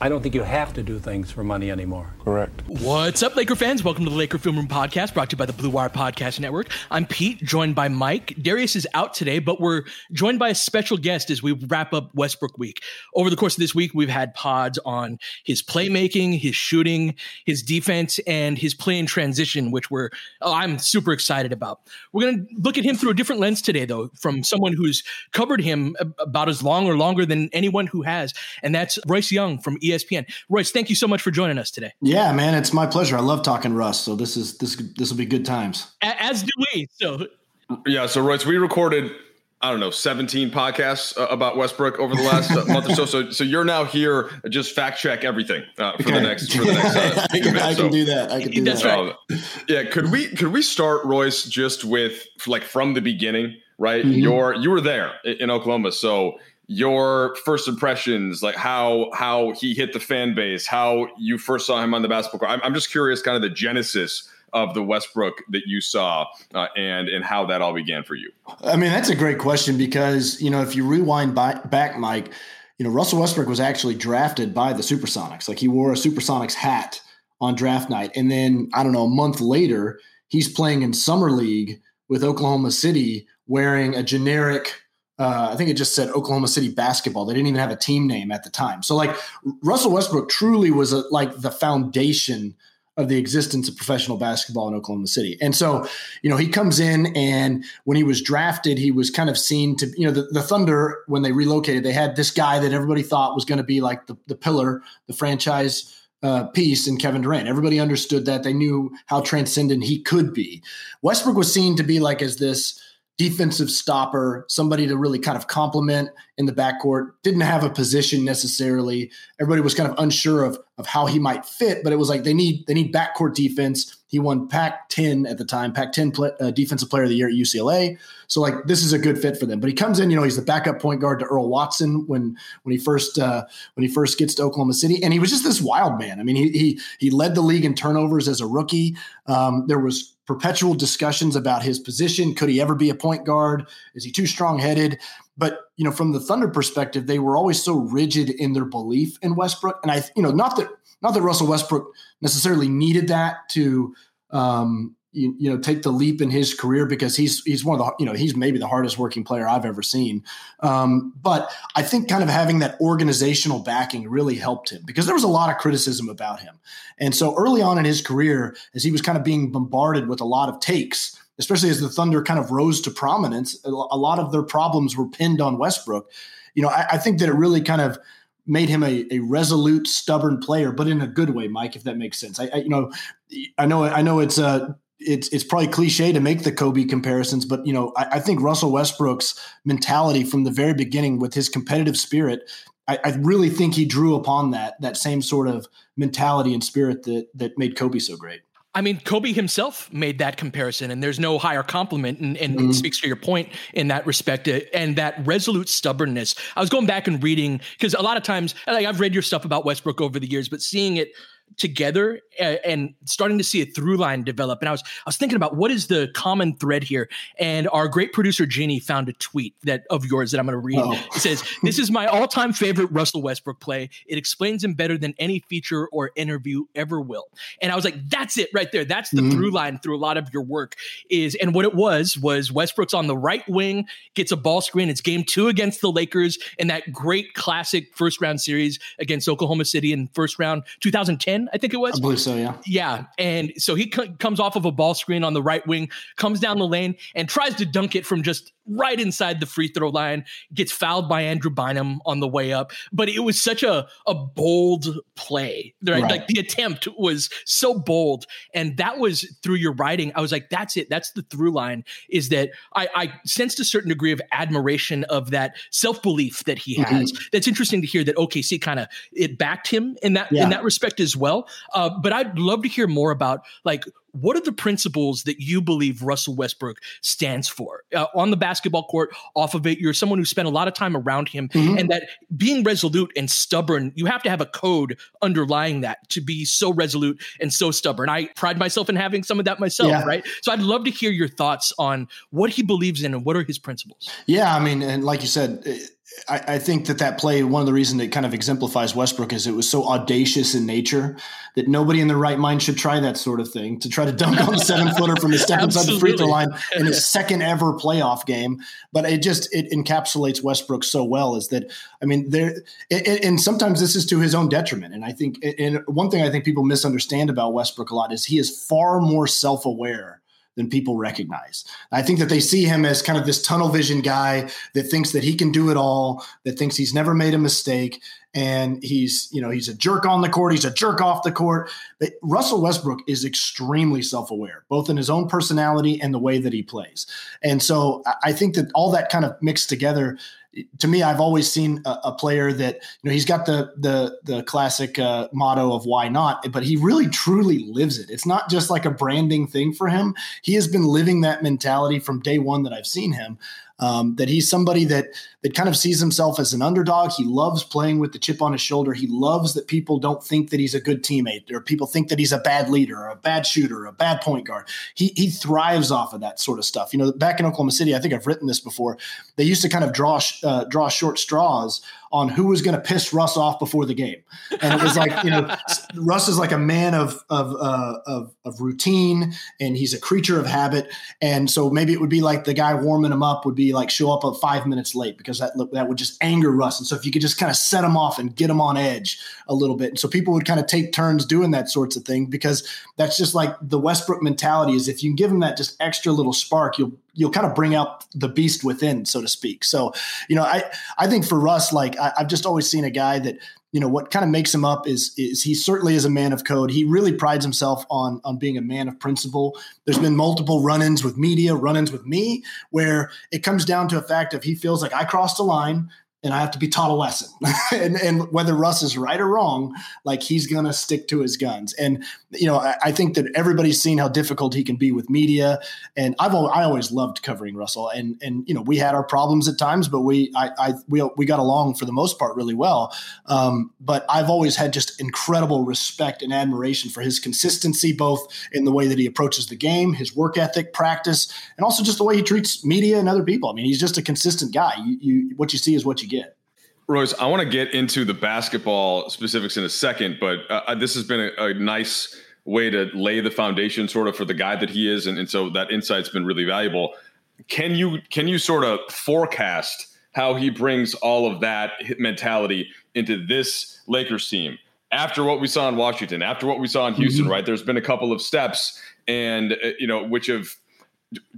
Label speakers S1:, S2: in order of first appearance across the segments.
S1: I don't think you have to do things for money anymore.
S2: Correct.
S3: What's up, Laker fans? Welcome to the Laker Film Room Podcast, brought to you by the Blue Wire Podcast Network. I'm Pete, joined by Mike. Darius is out today, but we're joined by a special guest as we wrap up Westbrook Week. Over the course of this week, we've had pods on his playmaking, his shooting, his defense, and his play in transition, which we're oh, I'm super excited about. We're going to look at him through a different lens today, though, from someone who's covered him about as long or longer than anyone who has, and that's Royce Young from ESPN. Royce, thank you so much for joining us today.
S4: Yeah, man, it's my pleasure. I love talking Russ, so this is this this will be good times.
S3: As do we. So
S2: yeah, so Royce, we recorded I don't know, 17 podcasts uh, about Westbrook over the last uh, month or so. So, so you're now here. Just fact check everything uh, for okay. the next. For the next uh,
S4: I, can, I can do that. I can do
S3: That's
S4: that.
S3: Right.
S2: yeah, could we could we start Royce just with like from the beginning, right? Mm-hmm. You're you were there in Oklahoma, so your first impressions, like how how he hit the fan base, how you first saw him on the basketball court. I'm, I'm just curious, kind of the genesis of the Westbrook that you saw, uh, and and how that all began for you.
S4: I mean, that's a great question because you know if you rewind by, back, Mike, you know Russell Westbrook was actually drafted by the Supersonics. Like he wore a Supersonics hat on draft night, and then I don't know a month later, he's playing in summer league with Oklahoma City wearing a generic uh, I think it just said Oklahoma City basketball. They didn't even have a team name at the time. So like Russell Westbrook truly was a, like the foundation of the existence of professional basketball in Oklahoma City. And so, you know, he comes in and when he was drafted, he was kind of seen to, you know, the, the Thunder, when they relocated, they had this guy that everybody thought was going to be like the, the pillar, the franchise uh, piece in Kevin Durant. Everybody understood that. They knew how transcendent he could be. Westbrook was seen to be like as this, defensive stopper, somebody to really kind of complement in the backcourt. Didn't have a position necessarily. Everybody was kind of unsure of of how he might fit, but it was like they need they need backcourt defense. He won Pac-10 at the time, Pac-10 play, uh, Defensive Player of the Year at UCLA. So like this is a good fit for them. But he comes in, you know, he's the backup point guard to Earl Watson when when he first uh, when he first gets to Oklahoma City, and he was just this wild man. I mean, he he he led the league in turnovers as a rookie. Um, there was perpetual discussions about his position. Could he ever be a point guard? Is he too strong headed? But you know, from the Thunder perspective, they were always so rigid in their belief in Westbrook, and I, you know, not that not that Russell Westbrook necessarily needed that to um, you, you, know take the leap in his career because he's he's one of the you know he's maybe the hardest working player I've ever seen. Um, but I think kind of having that organizational backing really helped him because there was a lot of criticism about him. And so early on in his career, as he was kind of being bombarded with a lot of takes, especially as the Thunder kind of rose to prominence, a lot of their problems were pinned on Westbrook. You know, I, I think that it really kind of made him a, a resolute, stubborn player, but in a good way, Mike, if that makes sense. I, I you know, I know, I know it's uh, it's it's probably cliche to make the Kobe comparisons, but you know, I, I, think Russell Westbrook's mentality from the very beginning with his competitive spirit, I, I, really think he drew upon that that same sort of mentality and spirit that that made Kobe so great.
S3: I mean, Kobe himself made that comparison, and there's no higher compliment, and, and mm-hmm. speaks to your point in that respect. Uh, and that resolute stubbornness. I was going back and reading because a lot of times, like I've read your stuff about Westbrook over the years, but seeing it together and starting to see a through line develop. And I was I was thinking about what is the common thread here. And our great producer Ginny found a tweet that of yours that I'm going to read. Oh. It says, "This is my all time favorite Russell Westbrook play. It explains him better than any feature or interview ever will." And I was like, "That's it right there. That's the mm-hmm. through line through a lot of your work." Is and what it was was Westbrook's on the right wing gets a ball screen. It's game two against the Lakers in that great classic first round series against Oklahoma City in first round 2010 I think it was.
S4: I believe so, yeah.
S3: Yeah. And so he c- comes off of a ball screen on the right wing, comes down the lane, and tries to dunk it from just right inside the free throw line, gets fouled by Andrew Bynum on the way up. But it was such a, a bold play. Right? right? Like the attempt was so bold. And that was through your writing. I was like, that's it. That's the through line is that I, I sensed a certain degree of admiration of that self belief that he has. Mm-hmm. That's interesting to hear that OKC kind of it backed him in that yeah. in that respect as well. Uh, but I'd love to hear more about like what are the principles that you believe Russell Westbrook stands for uh, on the basketball court, off of it? You're someone who spent a lot of time around him, mm-hmm. and that being resolute and stubborn, you have to have a code underlying that to be so resolute and so stubborn. I pride myself in having some of that myself, yeah. right? So I'd love to hear your thoughts on what he believes in and what are his principles.
S4: Yeah, I mean, and like you said, I, I, think that that play, one of the reasons it kind of exemplifies Westbrook is it was so audacious in nature that nobody in their right mind should try that sort of thing to try to dunk on the seven footer from the step inside the free throw line in his second ever playoff game. But it just, it encapsulates Westbrook so well is that, I mean, there, it, and sometimes this is to his own detriment. And I think, and one thing I think people misunderstand about Westbrook a lot is he is far more self aware than people recognize. I think that they see him as kind of this tunnel vision guy that thinks that he can do it all, that thinks he's never made a mistake, and he's you know he's a jerk on the court, he's a jerk off the court. But Russell Westbrook is extremely self-aware, both in his own personality and the way that he plays. And so I think that all that kind of mixed together to me, I've always seen a, a, player that you know he's got the the the classic uh, motto of why not, but he really truly lives it. It's not just like a branding thing for him. He has been living that mentality from day one that I've seen him. Um, that he's somebody that that kind of sees himself as an underdog. He loves playing with the chip on his shoulder. He loves that people don't think that he's a good teammate or people think that he's a bad leader or a bad shooter or a bad point guard. He he thrives off of that sort of stuff. You know, back in Oklahoma City, I think I've written this before. They used to kind of draw uh, draw short straws on who was going to piss Russ off before the game. And it was like, you know, Russ is like a man of of, uh, of of routine, and he's a creature of habit. And so maybe it would be like the guy warming him up would be like show up five minutes late because that that would just anger Russ. And so if you could just kind of set him off and get him on edge a little bit, and so people would kind of take turns doing that sorts of thing because that's just like the Westbrook mentality is if you give him that just extra little spark, you'll you'll kind of bring out the beast within, so to speak. So, you know, I I think for Russ, like I, I've just always seen a guy that you know what kind of makes him up is is he certainly is a man of code. He really prides himself on on being a man of principle. There's been multiple run-ins with media, run-ins with me, where it comes down to a fact of he feels like I crossed a line and I have to be taught a lesson. and, and, whether Russ is right or wrong, like he's going to stick to his guns. And, you know, I, I, think that everybody's seen how difficult he can be with media. And I've I always loved covering Russell. And, and, you know, we had our problems at times, but we, I, I we, we got along for the most part really well. Um, but I've always had just incredible respect and admiration for his consistency, both in the way that he approaches the game, his work ethic, practice, and also just the way he treats media and other people. I mean, he's just a consistent guy. You, you what you see is what you get.
S2: Royce, I want to get into the basketball specifics in a second, but uh, uh, this has been a, a, nice way to lay the foundation sort of for the guy that he is. And, and so that insight's been really valuable. Can you, can you sort of forecast how he brings all of that mentality into this Lakers team? After what we saw in Washington, after what we saw in Houston, mm-hmm. right? There's been a couple of steps, and uh, you know, which have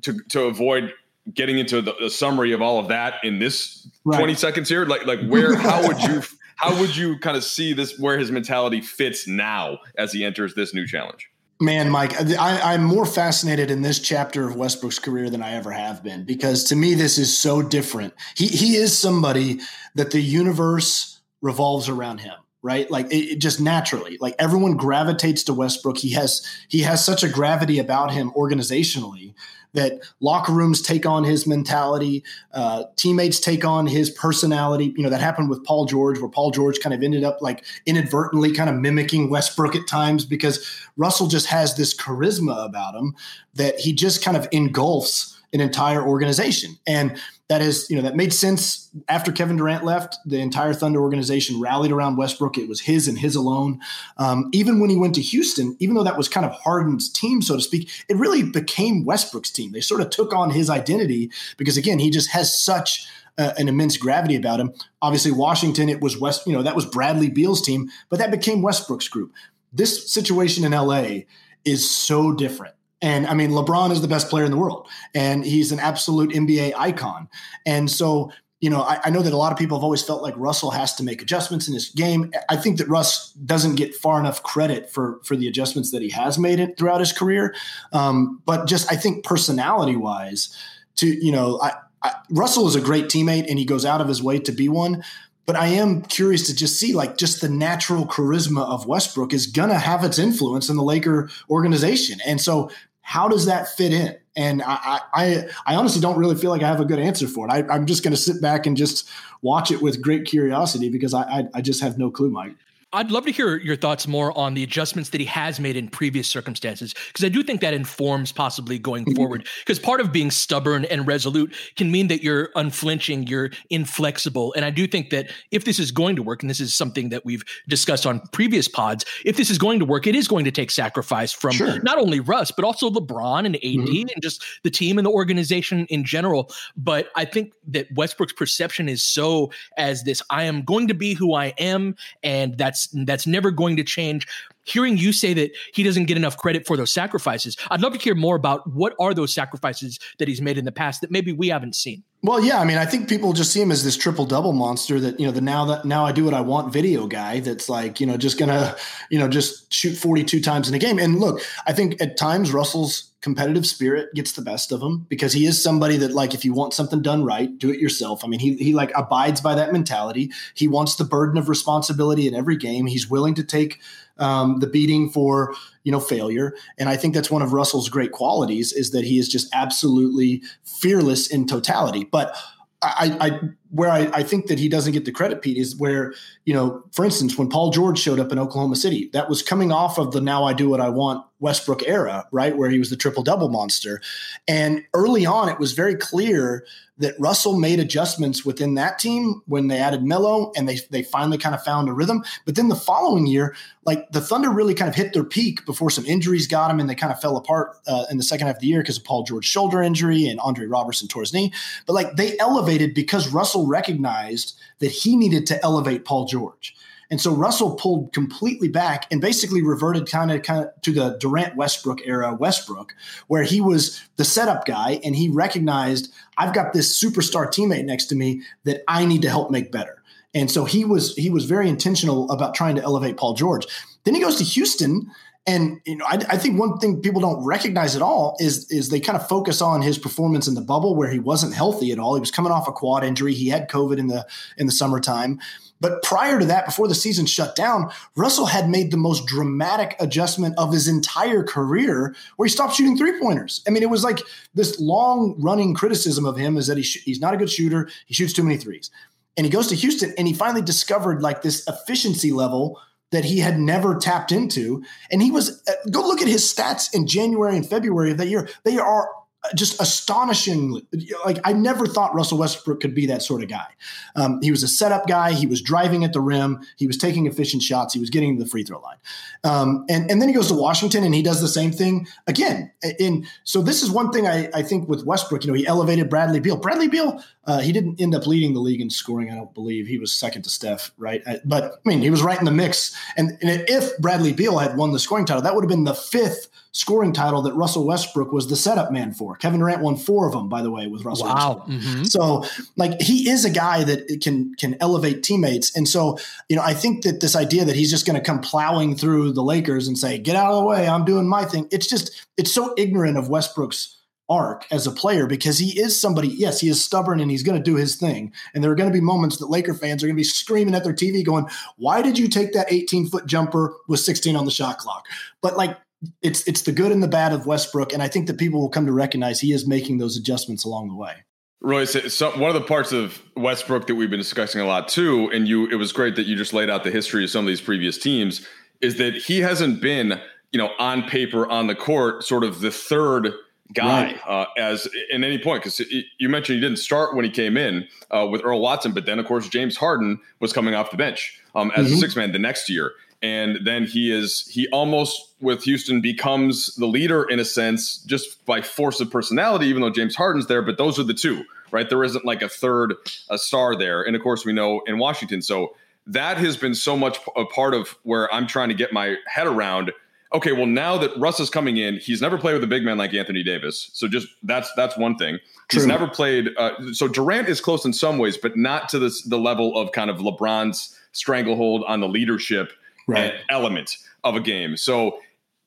S2: to to avoid getting into the, the, summary of all of that in this right. 20 seconds here like like where how would you how would you kind of see this where his mentality fits now as he enters this new challenge
S4: Man, Mike, I, am more fascinated in this chapter of Westbrook's career than I ever have been because to me, this is so different. He, he is somebody that the universe revolves around him. right? Like it, it, just naturally, like everyone gravitates to Westbrook. He has he has such a gravity about him organizationally that locker rooms take on his mentality, uh, teammates take on his personality. You know that happened with Paul George, where Paul George kind of ended up like inadvertently kind of mimicking Westbrook at times because Russell just has this charisma about him that he just kind of engulfs an entire organization and that is, you know, that made sense after Kevin Durant left. The entire Thunder organization rallied around Westbrook. It was his and his alone. Um, even when he went to Houston, even though that was kind of Harden's team, so to speak, it really became Westbrook's team. They sort of took on his identity because, again, he just has such uh, an immense gravity about him. Obviously, Washington, it was West, you know, that was Bradley Beal's team, but that became Westbrook's group. This situation in LA is so different and I mean, LeBron is the best player in the world, and he's an absolute NBA icon. And so, you know, I, I, know that a lot of people have always felt like Russell has to make adjustments in his game. I think that Russ doesn't get far enough credit for for the adjustments that he has made it throughout his career. Um, but just I think personality wise, to you know, I, I, Russell is a great teammate, and he goes out of his way to be one but I am curious to just see like just the natural charisma of Westbrook is gonna have its influence in the Laker organization. And so how does that fit in? And I, I, I honestly don't really feel like I have a good answer for it. I, am just going to sit back and just watch it with great curiosity because I, I, I just have no clue, Mike.
S3: I'd love to hear your thoughts more on the adjustments that he has made in previous circumstances, because I do think that informs possibly going mm-hmm. forward. Because part of being stubborn and resolute can mean that you're unflinching, you're inflexible. And I do think that if this is going to work, and this is something that we've discussed on previous pods, if this is going to work, it is going to take sacrifice from sure. not only Russ, but also LeBron and AD mm-hmm. and just the team and the organization in general. But I think that Westbrook's perception is so as this I am going to be who I am, and that's that's that's never going to change. Hearing you say that he doesn't get enough credit for those sacrifices, I'd love to hear more about what are those sacrifices that he's made in the past that maybe we haven't seen.
S4: Well, yeah, I mean, I think people just see him as this triple double monster that you know the now that now I do what I want video guy that's like you know just gonna you know just shoot forty two times in a game. And look, I think at times Russell's competitive spirit gets the best of him because he is somebody that like if you want something done right do it yourself. I mean he, he like abides by that mentality. He wants the burden of responsibility in every game. He's willing to take um, the beating for you know failure. And i think that's one of russell's great qualities is that he is just absolutely fearless in totality. But I, I where I, I, think that he doesn't get the credit, Pete, is where, you know, for instance, when Paul George showed up in Oklahoma City, that was coming off of the now I do what I want Westbrook era, right? Where he was the triple double monster. And early on, it was very clear that Russell made adjustments within that team when they added Melo and they, they finally kind of found a rhythm. But then the following year, like the Thunder really kind of hit their peak before some injuries got them and they kind of fell apart uh, in the second half of the year because of Paul George shoulder injury and Andre Roberson tore his knee. But like they elevated because Russell recognized that he needed to elevate Paul George. And so Russell pulled completely back and basically reverted kind of, kind of to the Durant Westbrook era Westbrook, where he was the setup guy and he recognized I've got this superstar teammate next to me that I need to help make better. And so he was he was very intentional about trying to elevate Paul George. Then he goes to Houston and you know, I, I, think one thing people don't recognize at all is is they kind of focus on his performance in the bubble where he wasn't healthy at all. He was coming off a quad injury. He had COVID in the in the summertime. But prior to that, before the season shut down, Russell had made the most dramatic adjustment of his entire career where he stopped shooting three pointers. I mean, it was like this long running criticism of him is that he sh- he's not a good shooter. He shoots too many threes. And he goes to Houston and he finally discovered like this efficiency level that he had never tapped into. And he was, uh, go look at his stats in January and February of that year. They are just astonishing. Like I never thought Russell Westbrook could be that sort of guy. Um, he was a setup guy. He was driving at the rim. He was taking efficient shots. He was getting to the free throw line. Um, and and then he goes to Washington and he does the same thing again. And so this is one thing I, I think with Westbrook. You know, he elevated Bradley Beal. Bradley Beal. Uh, he didn't end up leading the league in scoring. I don't believe he was second to Steph, right? But I mean, he was right in the mix. And, and if Bradley Beal had won the scoring title, that would have been the fifth scoring title that Russell Westbrook was the setup man for. Kevin Durant won four of them, by the way, with Russell. Wow. Mm-hmm. So, like, he is a guy that can can elevate teammates, and so you know, I think that this idea that he's just going to come plowing through the Lakers and say, "Get out of the way, I'm doing my thing," it's just it's so ignorant of Westbrook's arc as a player because he is somebody, yes, he is stubborn and he's going to do his thing. And there are going to be moments that Laker fans are going to be screaming at their TV going, why did you take that 18 foot jumper with 16 on the shot clock? But like, it's it's the good and the bad of Westbrook, and I think that people will come to recognize he is making those adjustments along the way.
S2: Royce, so one of the parts of Westbrook that we've been discussing a lot too, and you, it was great that you just laid out the history of some of these previous teams, is that he hasn't been, you know, on paper on the court, sort of the third guy right. uh, as in any point because you mentioned he didn't start when he came in uh, with Earl Watson, but then of course James Harden was coming off the bench um, as mm-hmm. a six man the next year, and then he is he almost with Houston becomes the leader in a sense just by force of personality, even though James Harden's there. But those are the two, right? There isn't like a third a star there, and of course we know in Washington. So that has been so much a part of where I'm trying to get my head around okay, well now that Russ is coming in, he's never played with a big man like Anthony Davis. So just that's that's one thing. True. He's never played. Uh, so Durant is close in some ways, but not to this the level of kind of LeBron's stranglehold on the leadership right. element of a game. So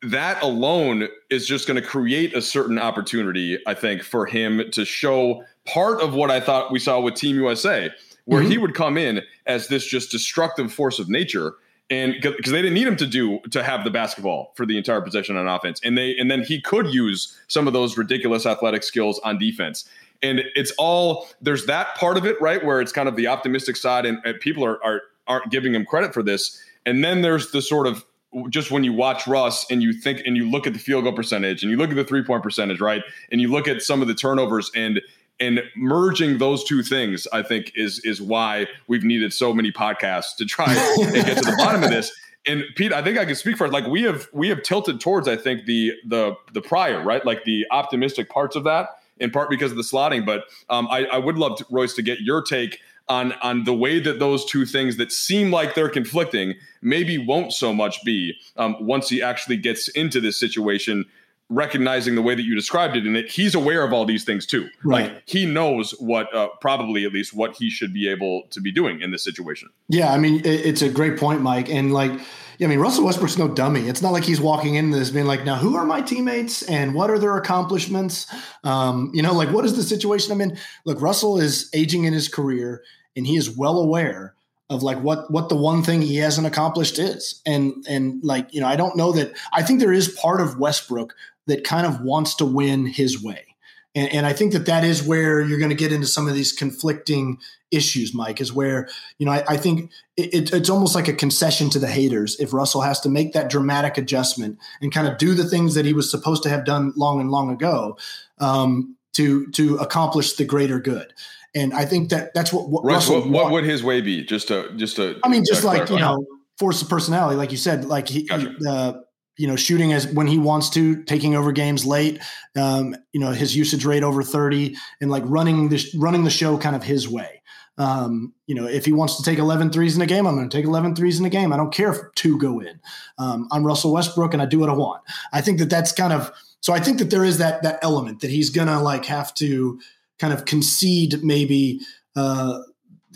S2: that alone is just going to create a certain opportunity, I think, for him to show part of what I thought we saw with Team USA, where mm-hmm. he would come in as this just destructive force of nature and because they didn't need him to do to have the basketball for the entire possession on offense, and they and then he could use some of those ridiculous athletic skills on defense. And it's all there's that part of it, right, where it's kind of the optimistic side, and, and people are, are aren't giving him credit for this. And then there's the sort of just when you watch Russ and you think and you look at the field goal percentage and you look at the three point percentage, right, and you look at some of the turnovers and and merging those two things i think is is why we've needed so many podcasts to try and get to the bottom of this. And pete i think i can speak for it. Like we have we have tilted towards i think the the the prior right? Like the optimistic parts of that in part because of the slotting. But um, I, I would love to, royce to get your take on on the way that those two things that seem like they're conflicting maybe won't so much be um, once he actually gets into this situation recognizing the way that you described it and that he's aware of all these things too. Right. like he knows what uh, probably at least what he should be able to be doing in this situation.
S4: Yeah i mean it's a great point mike. And like I mean, Russell Westbrook's no dummy. It's not like he's walking into this being like, now who are my teammates and what are their accomplishments? Um, you know, like what is the situation I'm in? Look, Russell is aging in his career and he is well aware of like what what the one thing he hasn't accomplished is and and like you know i don't know that i think there is part of westbrook that kind of wants to win his way. And, and I think that that is where you're going to get into some of these conflicting issues, Mike, is where, you know, I, I think it, it's almost like a concession to the haters if Russell has to make that dramatic adjustment and kind of do the things that he was supposed to have done long and long ago um, to, to accomplish the greater good. And I think that that's what, what
S2: Russell. What, what would his way be? Just to, just to.
S4: I mean, just like clarify. you know, force of personality, like you said, like he, gotcha. uh, you know, shooting as when he wants to, taking over games late, um, you know, his usage rate over 30 and like running the, running the show kind of his way. Um, you know, if he wants to take 11 threes in a game, I'm going to take 11 threes in a game. I don't care if two go in. Um, I'm Russell Westbrook and I do what I want. I think that that's kind of, so I think that there is that, that element that he's going to like have to kind of concede maybe, uh,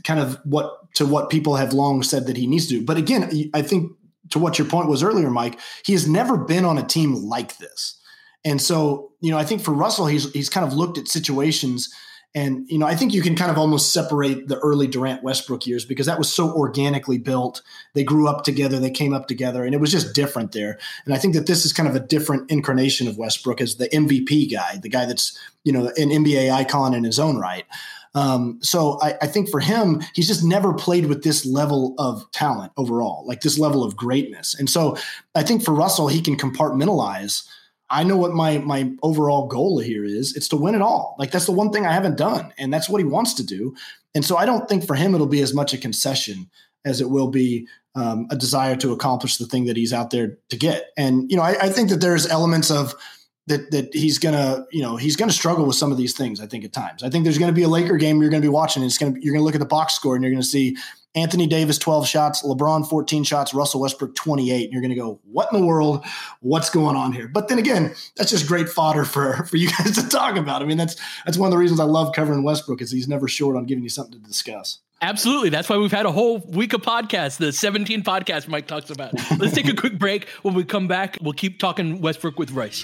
S4: kind of what to what people have long said that he needs to do. But again, I think to what your point was earlier, Mike, he has never been on a team like this. And so, you know, I think for Russell, he's he's kind of looked at situations and, you know, I think you can kind of almost separate the early Durant Westbrook years because that was so organically built. They grew up together, they came up together, and it was just different there. And I think that this is kind of a different incarnation of Westbrook as the MVP guy, the guy that's, you know, an NBA icon in his own right. Um, so I, I, think for him, he's just never played with this level of talent overall, like this level of greatness. And so I think for Russell, he can compartmentalize. I know what my my overall goal here is. It's to win it all. Like that's the one thing I haven't done, and that's what he wants to do. And so I don't think for him it'll be as much a concession as it will be um, a desire to accomplish the thing that he's out there to get. And you know, I, I think that there's elements of that that he's gonna you know he's gonna struggle with some of these things. I think at times. I think there's gonna be a Laker game you're gonna be watching. And it's gonna you're gonna look at the box score and you're gonna see Anthony Davis 12 shots, LeBron 14 shots, Russell Westbrook 28, and you're to go, "What in the world? What's going on here?" But then again, that's just great fodder for for you guys to talk about. I mean, that's that's one of the reasons I love covering Westbrook is he's never short on giving you something to discuss.
S3: Absolutely. That's why we've had a whole week of podcasts, the 17 podcasts Mike talks about. Let's take a quick break. When we come back, we'll keep talking Westbrook with Royce.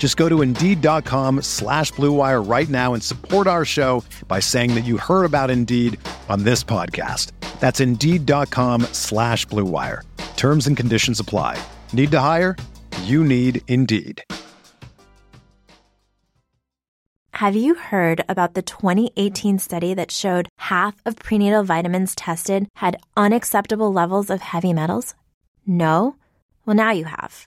S5: Just go to Indeed.com slash BlueWire right now and support our show by saying that you heard about Indeed on this podcast. That's Indeed.com slash BlueWire. Terms and conditions apply. Need to hire? You need Indeed.
S6: Have you heard about the 2018 study that showed half of prenatal vitamins tested had unacceptable levels of heavy metals? No? Well, now you have.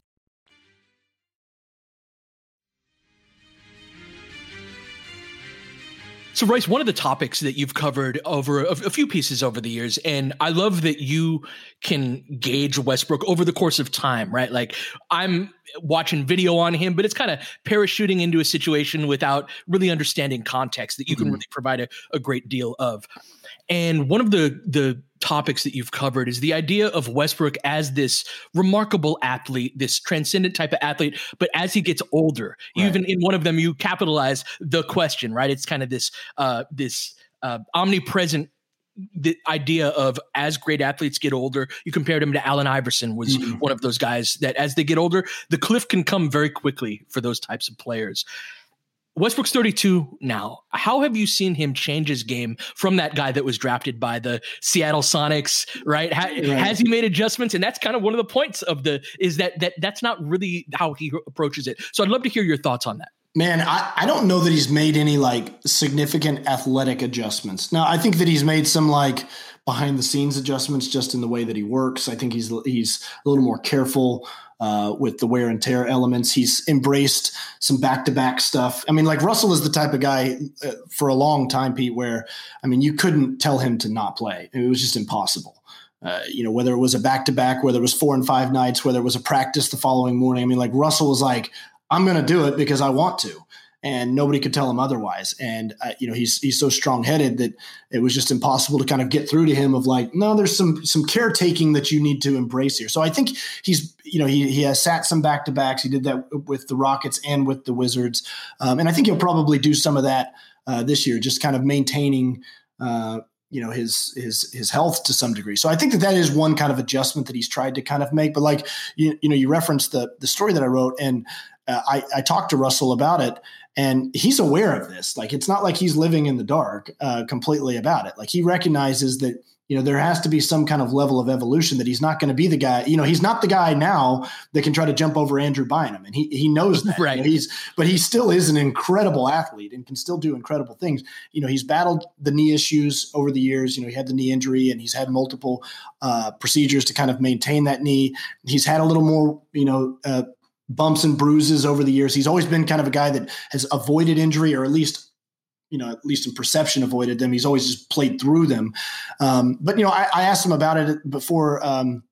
S3: So, Royce, one of the topics that you've covered over a, few pieces over the years, and I love that you can gauge Westbrook over the course of time, right? Like, I'm watching video on him, but it's kind of parachuting into a situation without really understanding context that you can mm-hmm. really provide a, a great deal of. And one of the the topics that you've covered is the idea of Westbrook as this remarkable athlete, this transcendent type of athlete. But as he gets older, right. even in one of them, you capitalize the question, right? It's kind of this uh, this uh, omnipresent the idea of as great athletes get older, you compared him to Allen Iverson was mm-hmm. one of those guys that as they get older, the cliff can come very quickly for those types of players. Westbrook's 32 now. How have you seen him change his game from that guy that was drafted by the Seattle Sonics, right? Ha- right? Has he made adjustments? And that's kind of one of the points of the is that that that's not really how he approaches it. So I'd love to hear your thoughts on that.
S4: Man, I, I don't know that he's made any like significant athletic adjustments. Now, I think that he's made some like behind the scenes adjustments just in the way that he works. I think he's he's a little more careful uh, with the wear and tear elements. He's embraced some back to back stuff. I mean, like Russell is the type of guy uh, for a long time, Pete, where I mean, you couldn't tell him to not play. It was just impossible. Uh, you know, whether it was a back to back, whether it was four and five nights, whether it was a practice the following morning. I mean, like Russell was like, I'm going to do it because I want to and nobody could tell him otherwise. And uh, you know, he's he's so strong headed that it was just impossible to kind of get through to him of like, no, there's some some caretaking that you need to embrace here. So I think he's you know he he has sat some back to backs. He did that with the Rockets and with the Wizards, um, and I think he'll probably do some of that uh, this year, just kind of maintaining. Uh, you know his his his health to some degree. So I think that that is one kind of adjustment that he's tried to kind of make. But like you, you know, you referenced the the story that I wrote, and uh, I, I talked to Russell about it, and he's aware of this. Like it's not like he's living in the dark uh, completely about it. Like he recognizes that you know there has to be some kind of level of evolution that he's not going to be the guy. You know, he's not the guy now that can try to jump over Andrew Bynum, and he he knows that.
S3: right.
S4: You know, he's but he still is an incredible athlete and can still do incredible things. You know, he's battled the knee issues over the years. You know, he had the knee injury and he's had multiple uh, procedures to kind of maintain that knee. He's had a little more, you know. Uh, bumps and bruises over the years. He's always been kind of a guy that has avoided injury, or at least you know, at least in perception, avoided them. He's always just played through them. Um, but you know, I, I, asked him about it before um,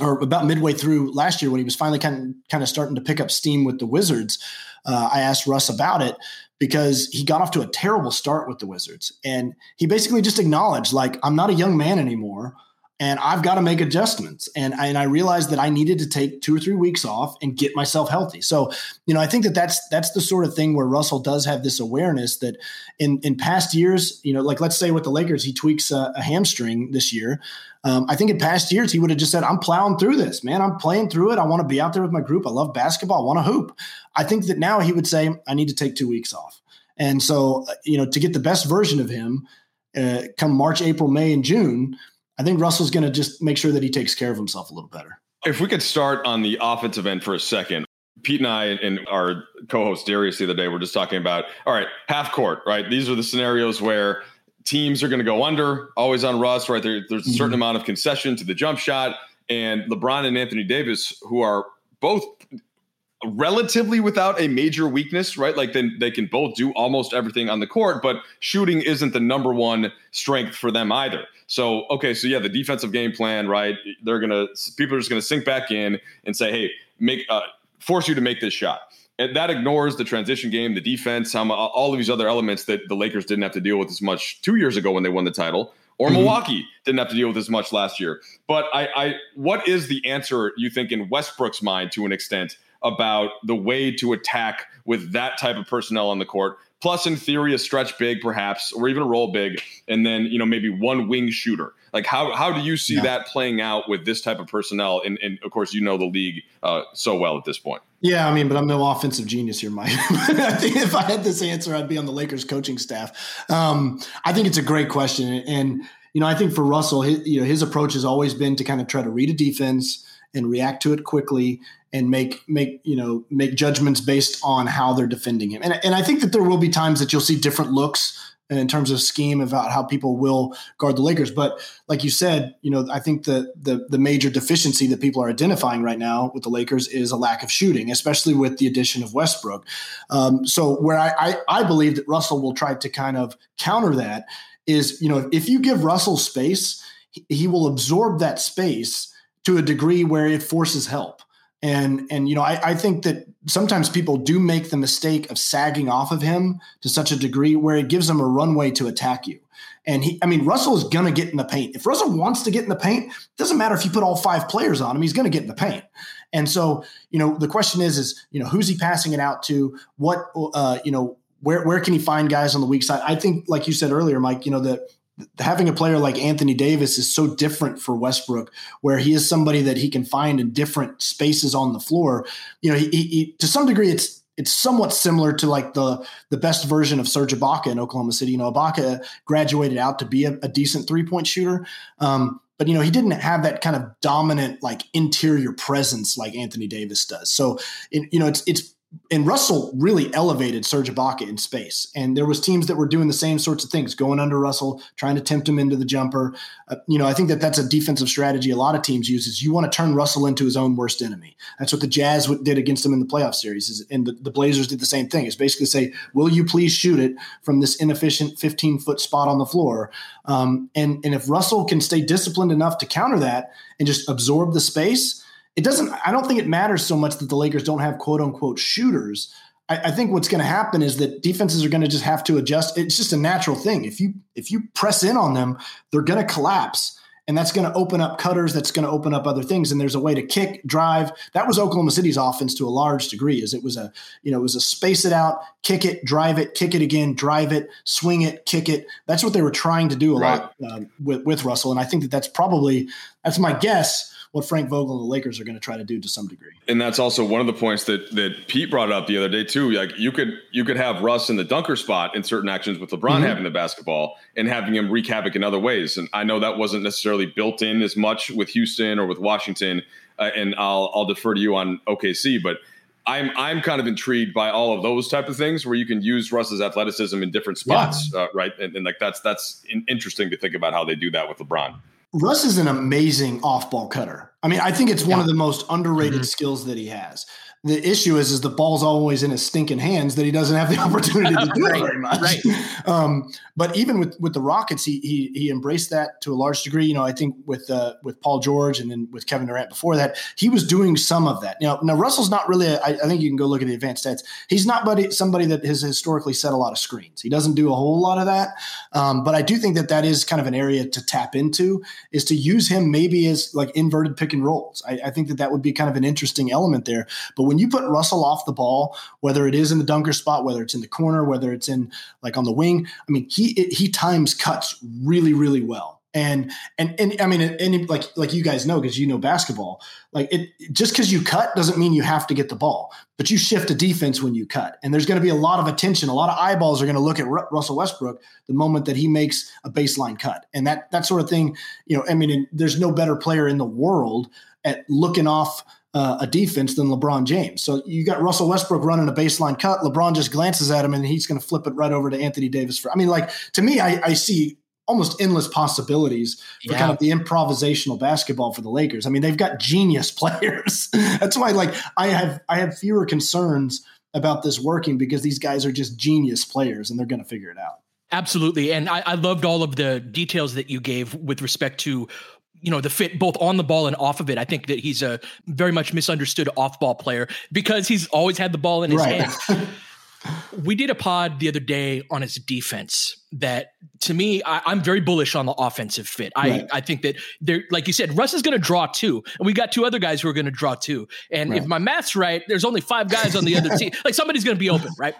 S4: or about midway through last year when he was finally kind of, kind of starting to pick up steam with the Wizards, uh, I asked Russ about it because he got off to a terrible start with the Wizards. And he basically just acknowledged, like, I'm not a young man anymore and I've got to make adjustments. And I, and I realized that I needed to take two or three weeks off and get myself healthy. So, you know, I think that that's that's the sort of thing where Russell does have this awareness that in in past years, you know, like let's say with the Lakers, he tweaks a, a hamstring this year. Um, I think in past years he would have just said, "I'm plowing through this, man. I'm playing through it. I want to be out there with my group. I love basketball. I want to hoop." I think that now he would say, "I need to take two weeks off." And so, uh, you know, to get the best version of him, uh, come March, April, May, and June I think Russell's going to just make sure that he takes care of himself a little better.
S2: If we could start on the offensive end for a second. Pete and I and our co-host Darius the other day were just talking about all right, half court, right? These are the scenarios where teams are going to go under, always on Russ, right? There, there's a certain mm-hmm. amount of concession to the jump shot, and LeBron and Anthony Davis, who are both relatively without a major weakness, right? Like then they can both do almost everything on the court, but shooting isn't the number one strength for them either. So, okay, so yeah, the defensive game plan, right? They're gonna people are just gonna sink back in and say, hey, make uh, force you to make this shot. And that ignores the transition game, the defense, how, all of these other elements that the Lakers didn't have to deal with as much two years ago when they won the title, or mm-hmm. Milwaukee didn't have to deal with as much last year. But I, I, what is the answer you think in Westbrook's mind to an extent about the way to attack with that type of personnel on the court? plus in theory a stretch big perhaps or even a roll big and then you know maybe one wing shooter. Like how how do you see yeah. that playing out with this type of personnel? And, and of course you know the league uh, so well at this point.
S4: Yeah i mean but i'm no offensive genius here mike. I think if i had this answer i'd be on the lakers coaching staff. Um, i think it's a great question. And you know i think for russell his, you know his approach has always been to kind of try to read a defense and react to it quickly and make make you know make judgments based on how they're defending him. And and I think that there will be times that you'll see different looks in terms of scheme about how people will guard the Lakers. But like you said, you know, I think the the the major deficiency that people are identifying right now with the Lakers is a lack of shooting, especially with the addition of Westbrook. Um, so where I, I I believe that Russell will try to kind of counter that is, you know, if you give Russell space, he will absorb that space to a degree where it forces help. And and you know, I, I think that sometimes people do make the mistake of sagging off of him to such a degree where it gives them a runway to attack you. And he, I mean, Russell is going to get in the paint. If Russell wants to get in the paint, doesn't matter if you put all five players on him, he's going to get in the paint. And so, you know, the question is, is, you know, who's he passing it out to? What, uh, you know, where, where can he find guys on the weak side? I think, like you said earlier, Mike, you know, the, having a player like Anthony Davis is so different for Westbrook, where he is somebody that he can find in different spaces on the floor. You know, he, he, to some degree, it's it's somewhat similar to like the the best version of Serge Ibaka in Oklahoma City. You know, Ibaka graduated out to be a, a decent three point shooter. Um, but you know he didn't have that kind of dominant like interior presence like Anthony Davis does. So it, you know it's it's and Russell really elevated Serge Ibaka in space. And there was teams that were doing the same sorts of things, going under Russell, trying to tempt him into the jumper. Uh, you know, I think that that's a defensive strategy a lot of teams use is you want to turn Russell into his own worst enemy. That's what the Jazz did against him in the playoff series. Is, and the, the Blazers did the same thing. Is basically say, will you please shoot it from this inefficient 15 foot spot on the floor? Um, and, and if Russell can stay disciplined enough to counter that and just absorb the space – it doesn't i don't think it matters so much that the lakers don't have quote unquote shooters. I, I think what's going to happen is that defenses are going to just have to adjust. It's just a natural thing. If you if you press in on them they're going to collapse and that's going to open up cutters that's going to open up other things and there's a way to kick drive. That was oklahoma city's offense to a large degree is it was a you know it was a space it out kick it drive it kick it again drive it swing it kick it. That's what they were trying to do a right. lot um, with, with russell and i think that that's probably that's my guess what Frank Vogel and the Lakers are going to try to do to some degree.
S2: And that's also one of the points that that Pete brought up the other day too. Like you could you could have Russ in the dunker spot in certain actions with LeBron mm-hmm. having the basketball and having him wreak havoc in other ways. And I know that wasn't necessarily built in as much with Houston or with Washington. Uh, and I'll I'll defer to you on OKC, but. I'm I'm kind of intrigued by all of those type of things where you can use Russ's athleticism in different spots, yeah. uh, right? And, and, like that's that's interesting to think about how they do that with LeBron.
S4: Russ is an amazing off ball cutter. I mean, I think it's one yeah. of the most underrated mm-hmm. skills that he has. The issue is is the ball's always in his stinking hands that he doesn't have the opportunity to do
S3: right,
S4: it very much.
S3: Right.
S4: Um, but even with with the Rockets, he he he embraced that to a large degree. You know, I think with uh, with Paul George and then with Kevin Durant before that, he was doing some of that. You know, now Russell's not really. A, I, I think you can go look at the advanced stats. He's not but somebody that has historically set a lot of screens. He doesn't do a whole lot of that. Um, but I do think that that is kind of an area to tap into is to use him maybe as like inverted pick and rolls. I, I think that that would be kind of an interesting element there. But when you put Russell off the ball, whether it is in the dunker spot, whether it's in the corner, whether it's in like on the wing, I mean, he it, he times cuts really really well. And and and I mean, and like like you guys know because you know basketball, like it just because you cut doesn't mean you have to get the ball, but you shift a defense when you cut. And there's going to be a lot of attention, a lot of eyeballs are going to look at Ru- Russell Westbrook the moment that he makes a baseline cut, and that that sort of thing. You know, I mean, there's no better player in the world at looking off uh, a defense than LeBron James. So you got Russell Westbrook running a baseline cut. LeBron just glances at him and he's going to flip it right over to Anthony Davis. For I mean, like to me, I, I see almost endless possibilities for yeah. kind of the improvisational basketball for the Lakers. I mean, they've got genius players. That's why, like, I have I have fewer concerns about this working because these guys are just genius players and they're going to figure it out.
S3: Absolutely. And I, I, loved all of the details that you gave with respect to you know the fit both on the ball and off of it. I think that he's a very much misunderstood off ball player because he's always had the ball in his right. hands. we did a pod the other day on his defense that to me I, am very bullish on the offensive fit right. I, I think that there like you said russ is going to draw two and we got two other guys who are going to draw two and right. if my math's right there's only five guys on the other team like somebody's going to be open right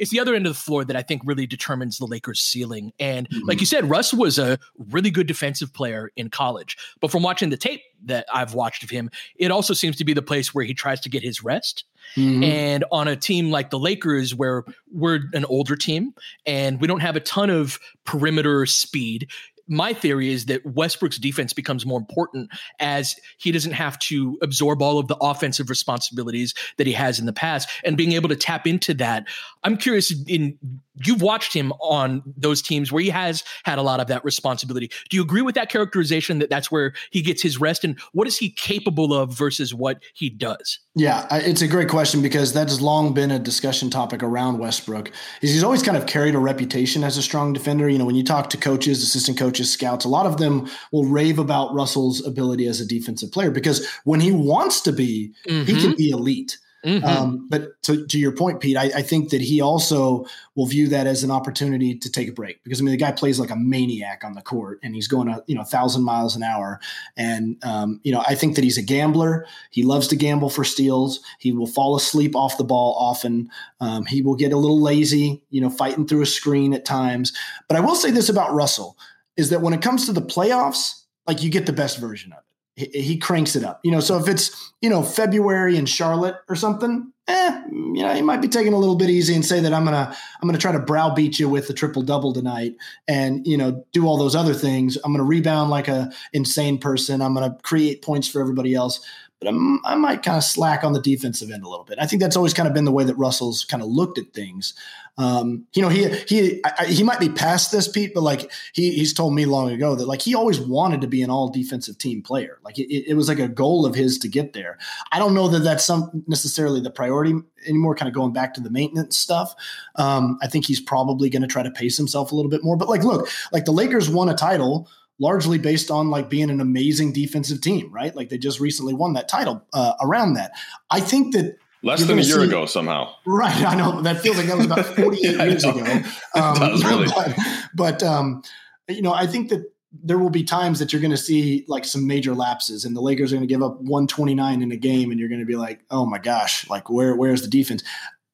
S3: it's the other end of the floor that I think really determines the Lakers' ceiling. And mm-hmm. like you said, Russ was a really good defensive player in college. But from watching the tape that I've watched of him, it also seems to be the place where he tries to get his rest. Mm-hmm. And on a team like the Lakers, where we're an older team and we don't have a ton of perimeter speed, my theory is that Westbrook's defense becomes more important as he doesn't have to absorb all of the offensive responsibilities that he has in the past and being able to tap into that. I'm curious in you've watched him on those teams where he has had a lot of that responsibility. Do you agree with that characterization that that's where he gets his rest and what is he capable of versus what he does?
S4: Yeah, it's a great question because that has long been a discussion topic around Westbrook. Is he's always kind of carried a reputation as a strong defender. You know, when you talk to coaches, assistant coaches, scouts, a lot of them will rave about Russell's ability as a defensive player because when he wants to be, mm-hmm. he can be elite. Mm-hmm. Um, but to, to, your point, Pete, I, I, think that he also will view that as an opportunity to take a break because I mean the guy plays like a maniac on the court and he's going a you know thousand miles an hour and um, you know I think that he's a gambler. He loves to gamble for steals. He will fall asleep off the ball often. Um, he will get a little lazy, you know, fighting through a screen at times. But I will say this about Russell is that when it comes to the playoffs, like you get the best version of it he, cranks it up. You know, so if it's you know February in Charlotte or something, eh, you know, he might be taking a little bit easy and say that I'm gonna I'm gonna try to browbeat you with the triple double tonight, and you know, do all those other things. I'm gonna rebound like a insane person. I'm gonna create points for everybody else but I'm, i might kind of slack on the defensive end a little bit. I think that's always kind of been the way that Russell's kind of looked at things. Um, you know, he he I, he might be past this, Pete, but like he he's told me long ago that like he always wanted to be an all defensive team player. Like it, it was like a goal of his to get there. I don't know that that's some necessarily the priority anymore. Kind of going back to the maintenance stuff. Um, I think he's probably going to try to pace himself a little bit more. But like, look, like the Lakers won a title largely based on like being an amazing defensive team, right? Like they just recently won that title uh, around that. I think that
S2: less than a year see, ago somehow.
S4: Right, I know that feels like that was about 48 yeah, years ago. Um,
S2: does really,
S4: but, but um, you know, I think that there will be times that you're going to see like some major lapses and the Lakers are going to give up 129 in a game and you're going to be like, "Oh my gosh, like where where's the defense?"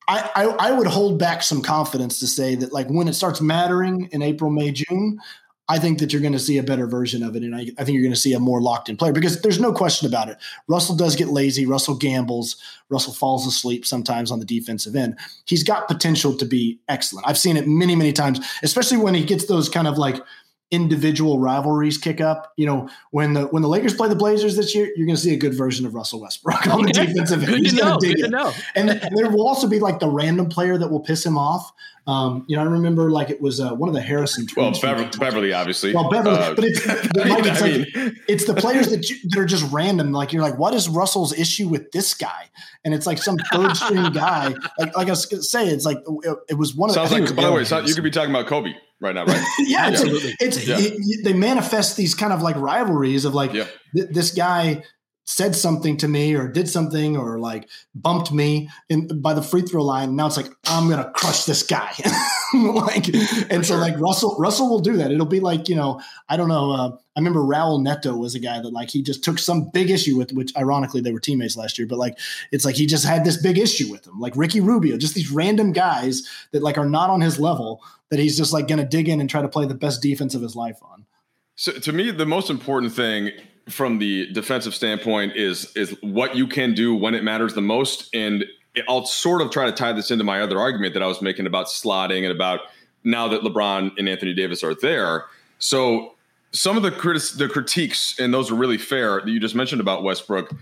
S4: I, I, I would hold back some confidence to say that like when it starts mattering in April, May, June, I think that you're going to see a better version of it. And I, I think you're going to see a more locked in player because there's no question about it. Russell does get lazy. Russell gambles. Russell falls asleep sometimes on the defensive end. He's got potential to be excellent. I've seen it many, many times, especially when he gets those kind of like individual rivalries kick up. You know, when the when the Lakers play the Blazers this year, you're going to see a good version of Russell Westbrook on the defensive
S3: end. Good to know. Good to know.
S4: And, and, there will also be like the random player that will piss him off. Um, you know, I remember like it was uh, one of the Harrison
S2: twins. Well, Beverley, Beverley, obviously.
S4: Well, Beverley, uh, but it's, Mike, it's, like, it's the players that you, that are just random. Like you're like, what is Russell's issue with this guy? And it's like some third string guy. Like like I was say, it's like it, it was one of.
S2: Sounds like. By the way, you could be talking about Kobe right now, right?
S4: yeah, it's, it's yeah. It, they manifest these kind of like rivalries of like yeah. th- this guy said something to me or did something or like bumped me in by the free throw line. Now it's like I'm gonna crush this guy. like, and so like Russell Russell will do that. It'll be like you know I don't know. Uh, I remember Raul Neto was a guy that like he just took some big issue with, which ironically they were teammates last year, but like it's like he just had this big issue with him. Like Ricky Rubio, just these random guys that like are not on his level that he's just like gonna dig in and try to play the best defense of his life on.
S2: So to me, the most important thing from the defensive standpoint is is what you can do when it matters the most and I'll sort of try to tie this into my other argument that I was making about slotting and about now that LeBron and Anthony Davis are there. So some of the critis- the critiques and those are really fair that you just mentioned about Westbrook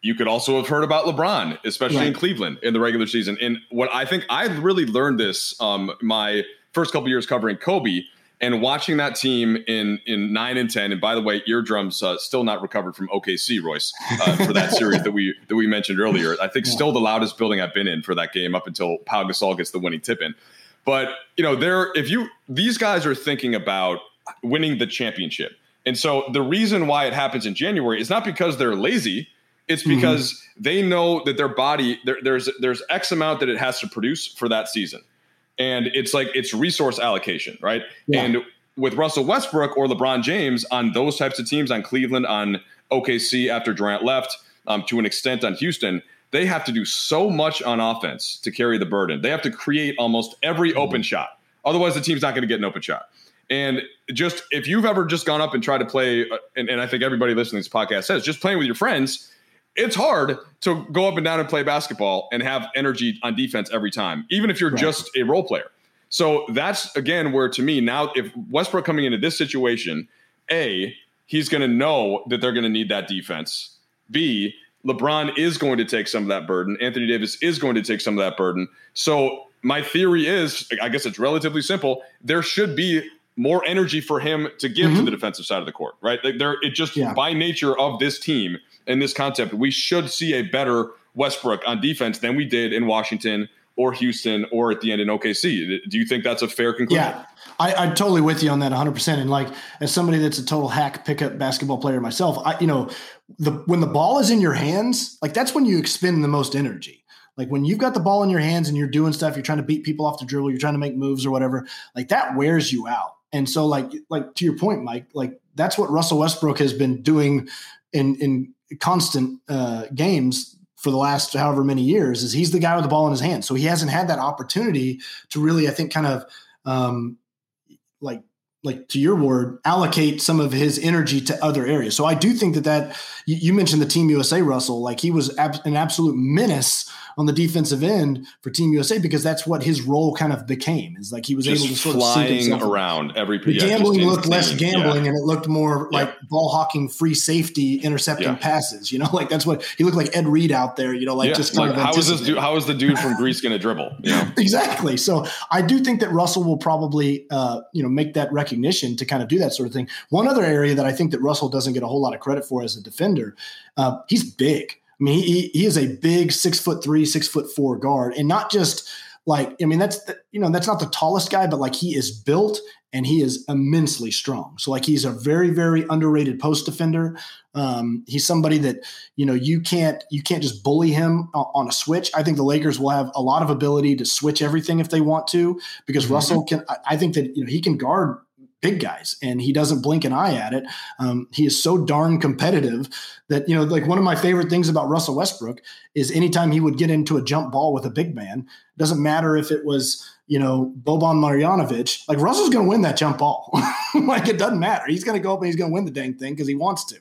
S2: you could also have heard about LeBron, especially right. in Cleveland in the regular season. And what I think I really learned this um, my first couple years covering Kobe and watching that team in in nine and ten. And by the way, eardrums uh, still not recovered from OKC, Royce, uh, for that series that we that we mentioned earlier. I think yeah. still the loudest building I've been in for that game up until Pau Gasol gets the winning tip in. But you know, there if you these guys are thinking about winning the championship, and so the reason why it happens in January is not because they're lazy. It's mm-hmm. because mm-hmm. they know that their body there, there's there's X amount that it has to produce for that season and it's like it's resource allocation, right? Yeah. And with Russell Westbrook or LeBron James on those types of teams, on Cleveland, on OKC after Durant left, um, to an extent on Houston, they have to do so much on offense to carry the burden. They have to create almost every mm-hmm. open shot. Otherwise, the team's not going to get an open shot. And just if you've ever just gone up and tried to play, uh, and, and I think everybody listening to this podcast says, just playing with your friends it's hard to go up and down and play basketball and have energy on defense every time, even if you're right. just a role player. So that's again where to me now, if Westbrook coming into this situation, A, he's going to know that they're going to need that defense. B, LeBron is going to take some of that burden. Anthony Davis is going to take some of that burden. So my theory is, I guess it's relatively simple. There should be more energy for him to give mm-hmm. to the defensive side of the court, right? Like there, it just yeah. by nature of this team, in this concept, we should see a better Westbrook on defense than we did in Washington or Houston or at the end in OKC. Do you think that's a fair conclusion?
S4: Yeah, I, I'm totally with you on that 100%. And like, as somebody that's a total hack pickup basketball player myself, I, you know, the when the ball is in your hands, like that's when you expend the most energy. Like when you've got the ball in your hands and you're doing stuff, you're trying to beat people off the dribble, you're trying to make moves or whatever, like that wears you out. And so, like, like to your point, Mike, like that's what Russell Westbrook has been doing in in constant uh, games for the last however many years is he's the guy with the ball in his hand. So he hasn't had that opportunity to really, I think, kind of um, like like to your word, allocate some of his energy to other areas. So I do think that that you, you mentioned the Team USA Russell, like he was ab- an absolute menace on the defensive end for Team USA because that's what his role kind of became. Is like he was
S2: just
S4: able to sort
S2: flying
S4: of
S2: around every.
S4: The yeah, gambling looked less gambling, yeah. and it looked more yeah. like ball hawking, free safety, intercepting passes. You know, like that's what he looked like Ed Reed out there. You know, like just
S2: like, how is this dude? How is the dude from Greece going to dribble? You know?
S4: exactly. So I do think that Russell will probably uh, you know make that recognition to kind of do that sort of thing. One other area that I think that Russell doesn't get a whole lot of credit for as a defender, uh, he's big. I mean, he, he is a big six foot three, six foot four guard, and not just like I mean that's the, you know that's not the tallest guy, but like he is built and he is immensely strong. So like he's a very very underrated post defender. Um, he's somebody that you know you can't you can't just bully him on a switch. I think the Lakers will have a lot of ability to switch everything if they want to because mm-hmm. Russell can. I think that you know he can guard big guys and he doesn't blink an eye at it. Um, he is so darn competitive that, you know, like one of my favorite things about Russell Westbrook is anytime he would get into a jump ball with a big man, doesn't matter if it was, you know, Boban Marjanovic, like Russell's going to win that jump ball. like it doesn't matter. He's going to go up and he's going to win the dang thing because he wants to.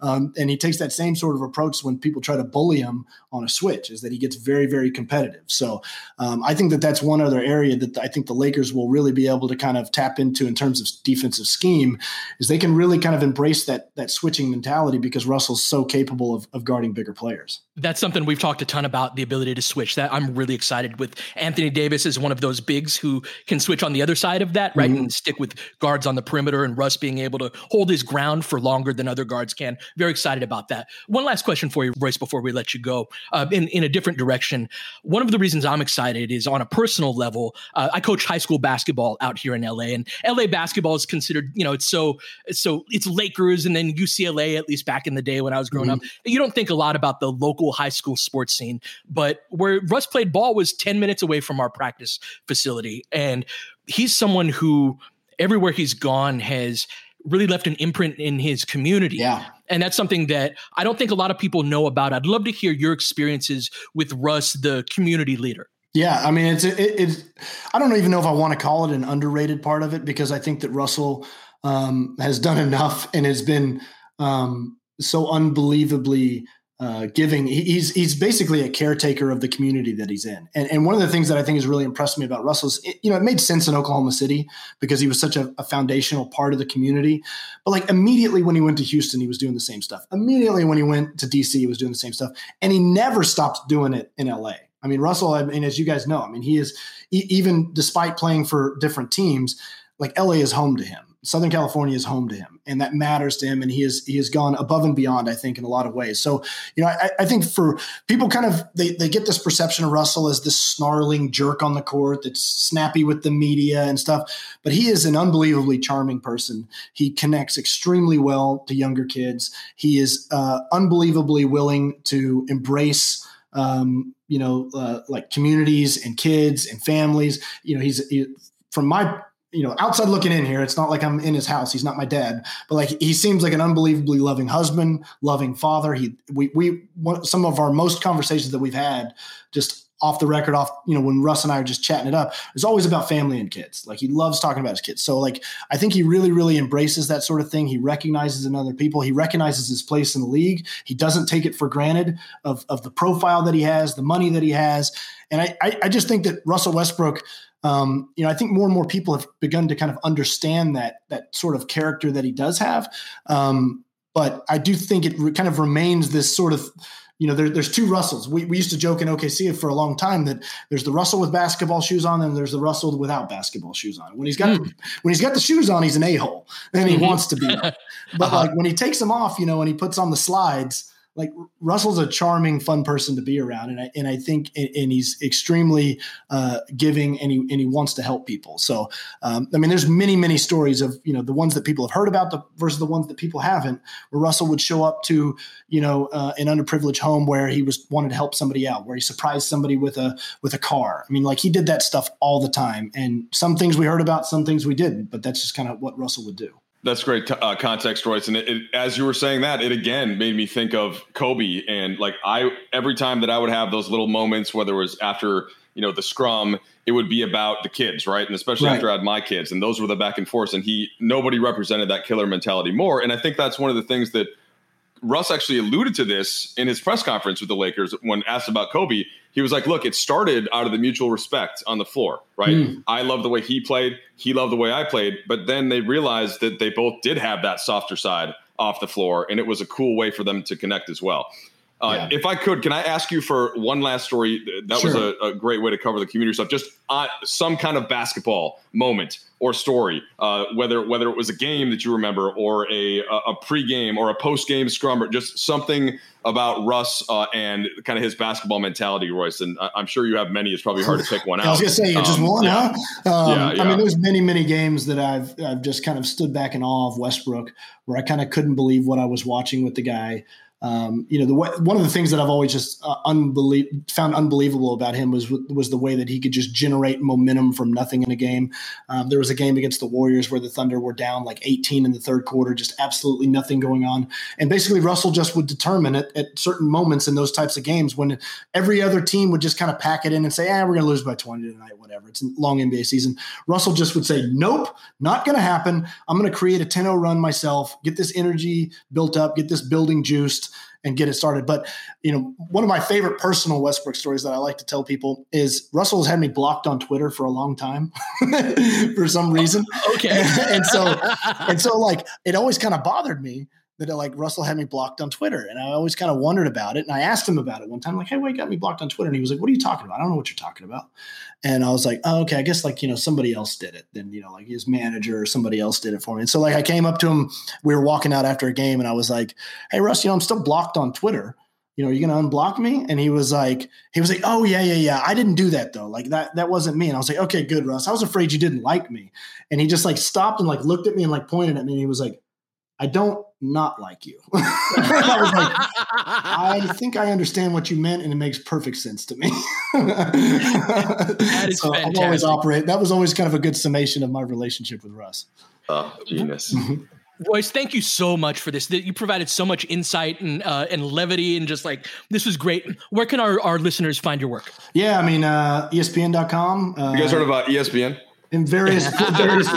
S4: Um, and he takes that same sort of approach when people try to bully him on a switch, is that he gets very, very competitive. So um, I think that that's one other area that I think the Lakers will really be able to kind of tap into in terms of defensive scheme, is they can really kind of embrace that that switching mentality because Russell's so capable of, of guarding bigger players.
S3: That's something we've talked a ton about the ability to switch. That I'm really excited with. Anthony Davis is one of those bigs who can switch on the other side of that, right, mm-hmm. and stick with guards on the perimeter, and Russ being able to hold his ground for longer than other guards can. Very excited about that. One last question for you, Royce, before we let you go. Uh, in in a different direction, one of the reasons I'm excited is on a personal level. Uh, I coach high school basketball out here in LA, and LA basketball is considered, you know, it's so it's so it's Lakers and then UCLA. At least back in the day when I was growing mm-hmm. up, you don't think a lot about the local high school sports scene, but where Russ played ball was 10 minutes away from our practice facility. And he's someone who everywhere he's gone has really left an imprint in his community.
S4: Yeah.
S3: And that's something that I don't think a lot of people know about. I'd love to hear your experiences with Russ, the community leader.
S4: Yeah, I mean, it's it, it's. I don't even know if I want to call it an underrated part of it because I think that Russell um, has done enough and has been um, so unbelievably uh, giving. He's he's basically a caretaker of the community that he's in. And and one of the things that I think has really impressed me about Russell's, you know, it made sense in Oklahoma City because he was such a, a, foundational part of the community. But like immediately when he went to Houston, he was doing the same stuff. Immediately when he went to DC, he was doing the same stuff, and he never stopped doing it in LA. I mean, Russell. I mean, as you guys know, I mean, he is even despite playing for different teams, like LA is home to him Southern California is home to him, and that matters to him. And he has he has gone above and beyond, I think, in a lot of ways. So, you know, I, I, think for people, kind of they they get this perception of Russell as this snarling jerk on the court that's snappy with the media and stuff. But he is an unbelievably charming person. He connects extremely well to younger kids. He is uh, unbelievably willing to embrace. Um, you know, uh, like communities and kids and families. You know, he's he, from my you know, outside looking in here, it's not like I'm in his house. He's not my dad, but like he seems like an unbelievably loving husband, loving father. He, we, we, some of our most conversations that we've had just off the record, off, you know, when Russ and I are just chatting it up, it's always about family and kids. Like he loves talking about his kids. So like, I think he really, really embraces that sort of thing. He recognizes in other people. He recognizes his place in the league. He doesn't take it for granted of, of the profile that he has, the money that he has. And I, I, I just think that Russell Westbrook, um, you know, I think more and more people have begun to kind of understand that that sort of character that he does have. Um, but I do think it re- kind of remains this sort of, you know, there, there's two Russells. We, we used to joke in OKC for a long time that there's the Russell with basketball shoes on, and there's the Russell without basketball shoes on. When he's got mm. when he's got the shoes on, he's an a hole, and he mm-hmm. wants to be. but uh-huh. like when he takes them off, you know, and he puts on the slides like Russell's a charming, fun person to be around, and I and I think and he's extremely uh, giving, and he and he wants to help people. So, um, I mean, there's many many stories of you know the ones that people have heard about the versus the ones that people haven't. Where Russell would show up to you know uh, an underprivileged home where he was wanted to help somebody out, where he surprised somebody with a with a car. I mean, like he did that stuff all the time, and some things we heard about, some things we didn't, but that's just kind of what Russell would do.
S2: That's great uh, context, Royce. And it, it, as you were saying that, it again made me think of Kobe. And like I, every time that I would have those little moments, whether it was after you know the scrum, it would be about the kids, right? And especially right. after I had my kids, and those were the back and forth. And he, nobody represented that killer mentality more. And I think that's one of the things that Russ actually alluded to this in his press conference with the Lakers when asked about Kobe he was like, look, it started out of the mutual respect on the floor, right? Mm. I love the way he played. He loved the way I played. But then they realized that they both did have that softer side off the floor. And it was a cool way for them to connect as well. Uh, yeah. If I could, can I ask you for one last story? That sure. was a, a, great way to cover the community stuff. Just uh, some kind of basketball moment or story, uh, whether whether it was a game that you remember, or a a pregame or a postgame scrum, or just something about Russ uh, and kind of his basketball mentality, Royce. And I, am sure you have many. It's probably hard to pick one out.
S4: I was gonna say um, just one, yeah. huh? Um, yeah, yeah. I mean, there's many many games that I've I've just kind of stood back in awe of Westbrook, where I kind of couldn't believe what I was watching with the guy. Um, you know, the way, one of the things that I've always just uh, unbelie- found unbelievable about him was was the way that he could just generate momentum from nothing in a game. Um, there was a game against the Warriors where the Thunder were down like 18 in the third quarter, just absolutely nothing going on, and basically Russell just would determine at, at certain moments in those types of games when every other team would just kind of pack it in and say, "Ah, we're going to lose by 20 tonight, whatever." It's a long NBA season. Russell just would say, "Nope, not going to happen. I'm going to create a 10-0 run myself, get this energy built up, get this building juiced." And get it started. But you know, one of my favorite personal Westbrook stories that I like to tell people is Russell's had me blocked on Twitter for a long time for some reason.
S3: Okay,
S4: and so and so like it always kind of bothered me that uh, like Russell had me blocked on Twitter, and I always kind of wondered about it. And I asked him about it one time, like, "Hey, why you got me blocked on Twitter?" And he was like, "What are you talking about? I don't know what you're talking about." And I was like, "Oh, okay. I guess like you know somebody else did it. Then you know like his manager or somebody else did it for me." And so like I came up to him. We were walking out after a game, and I was like, "Hey, Russ, you know I'm still blocked on Twitter." You know, are you going to unblock me? And he was like, he was like, oh yeah, yeah, yeah. I didn't do that though. Like that, that wasn't me. And I was like, okay, good, Russ. I was afraid you didn't like me. And he just like stopped and like looked at me and like pointed at me. And he was like, I don't not like you. I was like, I think I understand what you meant, and it makes perfect sense to me.
S3: that is
S4: so
S3: fantastic.
S4: I'm always operate. That was always kind of a good summation of my relationship with Russ.
S2: Oh, genius.
S3: Royce, thank you so much for this. You provided so much insight and uh, and levity, and just like this was great. Where can our, our listeners find your work?
S4: Yeah, I mean, uh, ESPN.com. Uh,
S2: You guys heard about ESPN?
S4: in various, various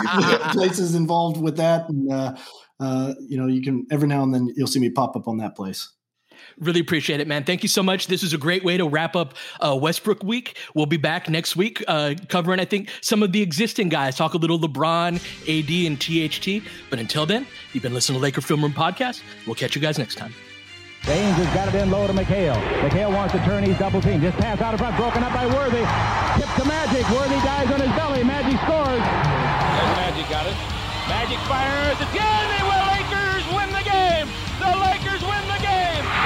S4: places involved with that, and uh, uh, you know, you can every now and then you'll see me pop up on that place.
S3: Really appreciate it, man. Thank you so much. This is a great way to wrap up uh, Westbrook week. We'll be back next week uh, covering, I think, some of the existing guys. Talk a little LeBron, AD, and THT. But until then, you've been listening to Laker Film Room Podcast. We'll catch you guys next time.
S7: James has got it in low to McHale. McHale wants to turn. He's double team. Just pass out in front. Broken up by Worthy. Tip to Magic. Worthy dies on his belly. Magic scores.
S8: There's Magic got it. Magic fires again. They